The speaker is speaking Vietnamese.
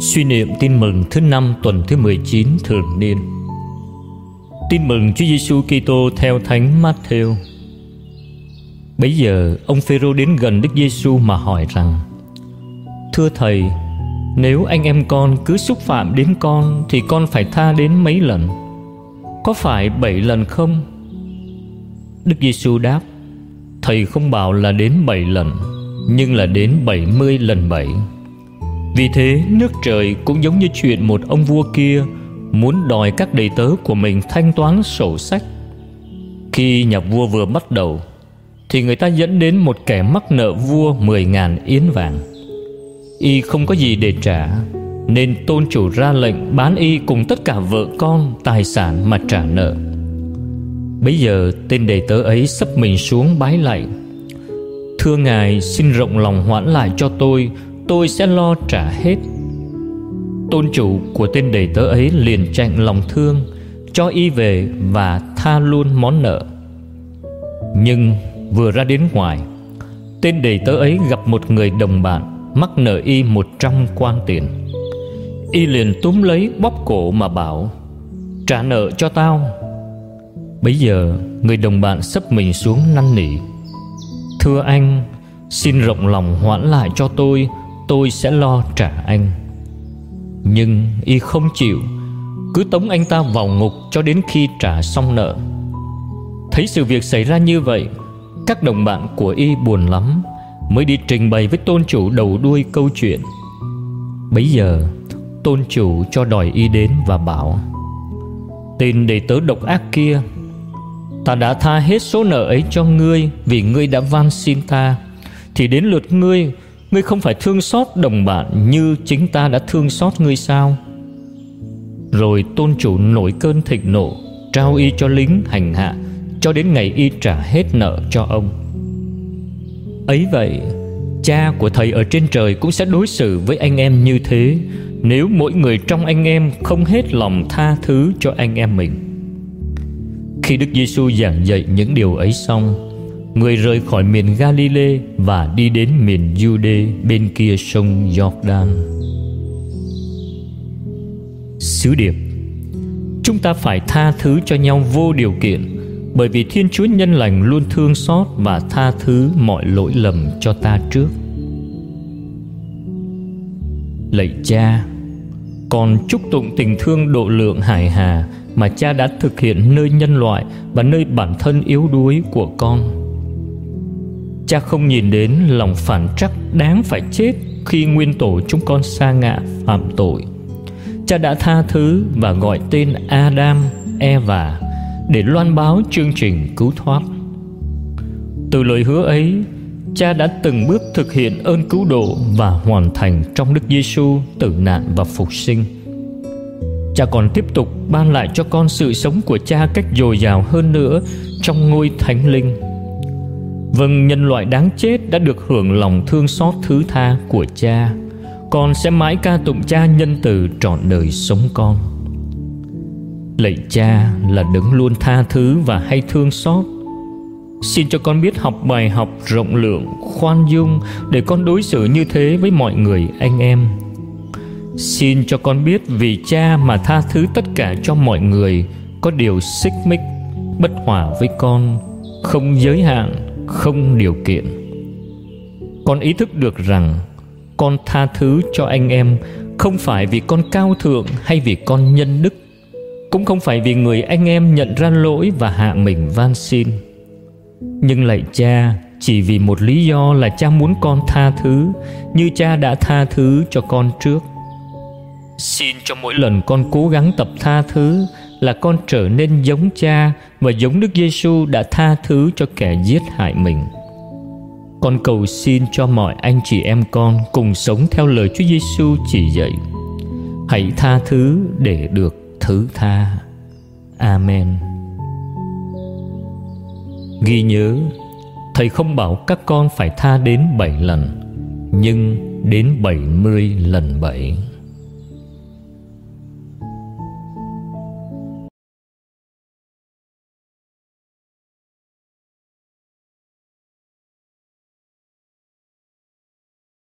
Suy niệm tin mừng thứ năm tuần thứ 19 thường niên Tin mừng Chúa Giêsu Kitô theo Thánh Matthew. Bấy giờ ông Phêrô đến gần Đức Giêsu mà hỏi rằng: Thưa thầy, nếu anh em con cứ xúc phạm đến con thì con phải tha đến mấy lần? Có phải bảy lần không? Đức Giêsu đáp: Thầy không bảo là đến bảy lần, nhưng là đến bảy mươi lần bảy. Vì thế nước trời cũng giống như chuyện một ông vua kia muốn đòi các đầy tớ của mình thanh toán sổ sách. Khi nhà vua vừa bắt đầu thì người ta dẫn đến một kẻ mắc nợ vua mười ngàn yến vàng. Y không có gì để trả nên tôn chủ ra lệnh bán y cùng tất cả vợ con, tài sản mà trả nợ. Bây giờ tên đầy tớ ấy sắp mình xuống bái lạy Thưa ngài, xin rộng lòng hoãn lại cho tôi Tôi sẽ lo trả hết. Tôn chủ của tên đầy tớ ấy liền chạy lòng thương, Cho y về và tha luôn món nợ. Nhưng vừa ra đến ngoài, Tên đầy tớ ấy gặp một người đồng bạn Mắc nợ y một trăm quan tiền. Y liền túm lấy bóp cổ mà bảo, Trả nợ cho tao. Bấy giờ, người đồng bạn sấp mình xuống năn nỉ. Thưa anh, Xin rộng lòng hoãn lại cho tôi Tôi sẽ lo trả anh. Nhưng y không chịu, Cứ tống anh ta vào ngục Cho đến khi trả xong nợ. Thấy sự việc xảy ra như vậy, Các đồng bạn của y buồn lắm, Mới đi trình bày với tôn chủ đầu đuôi câu chuyện. Bấy giờ, Tôn chủ cho đòi y đến và bảo, Tên đầy tớ độc ác kia Ta đã tha hết số nợ ấy cho ngươi Vì ngươi đã van xin ta. Thì đến lượt ngươi Ngươi không phải thương xót đồng bạn Như chính ta đã thương xót ngươi sao? Rồi tôn chủ nổi cơn thịnh nộ, Trao y cho lính hành hạ, Cho đến ngày y trả hết nợ cho ông. Ấy vậy, Cha của thầy ở trên trời cũng sẽ đối xử với anh em như thế, Nếu mỗi người trong anh em không hết lòng tha thứ cho anh em mình khi Đức Giêsu giảng dạy những điều ấy xong, người rời khỏi miền Galilee và đi đến miền Jude bên kia sông Jordan. Sứ điệp Chúng ta phải tha thứ cho nhau vô điều kiện bởi vì Thiên Chúa nhân lành luôn thương xót và tha thứ mọi lỗi lầm cho ta trước. Lạy Cha, con chúc tụng tình thương độ lượng hải hà mà cha đã thực hiện nơi nhân loại và nơi bản thân yếu đuối của con. Cha không nhìn đến lòng phản trắc đáng phải chết khi nguyên tổ chúng con sa ngã phạm tội. Cha đã tha thứ và gọi tên adam, eva để loan báo chương trình cứu thoát. Từ lời hứa ấy, cha đã từng bước thực hiện ơn cứu độ và hoàn thành trong đức giêsu tử nạn và phục sinh cha còn tiếp tục ban lại cho con sự sống của cha cách dồi dào hơn nữa trong ngôi thánh linh. Vâng nhân loại đáng chết đã được hưởng lòng thương xót thứ tha của cha. Con sẽ mãi ca tụng cha nhân từ trọn đời sống con. Lạy cha là đứng luôn tha thứ và hay thương xót. Xin cho con biết học bài học rộng lượng, khoan dung để con đối xử như thế với mọi người, anh em. Xin cho con biết vì cha mà tha thứ tất cả cho mọi người Có điều xích mích, bất hòa với con Không giới hạn, không điều kiện. Con ý thức được rằng Con tha thứ cho anh em Không phải vì con cao thượng hay vì con nhân đức Cũng không phải vì người anh em nhận ra lỗi và hạ mình van xin. Nhưng lạy cha chỉ vì một lý do là cha muốn con tha thứ Như cha đã tha thứ cho con trước. Xin cho mỗi lần con cố gắng tập tha thứ là con trở nên giống cha và giống Đức Giêsu đã tha thứ cho kẻ giết hại mình. Con cầu xin cho mọi anh chị em con cùng sống theo lời Chúa Giêsu chỉ dạy. Hãy tha thứ để được thứ tha. Amen. Ghi nhớ, Thầy không bảo các con phải tha đến bảy lần, nhưng đến bảy mươi lần bảy.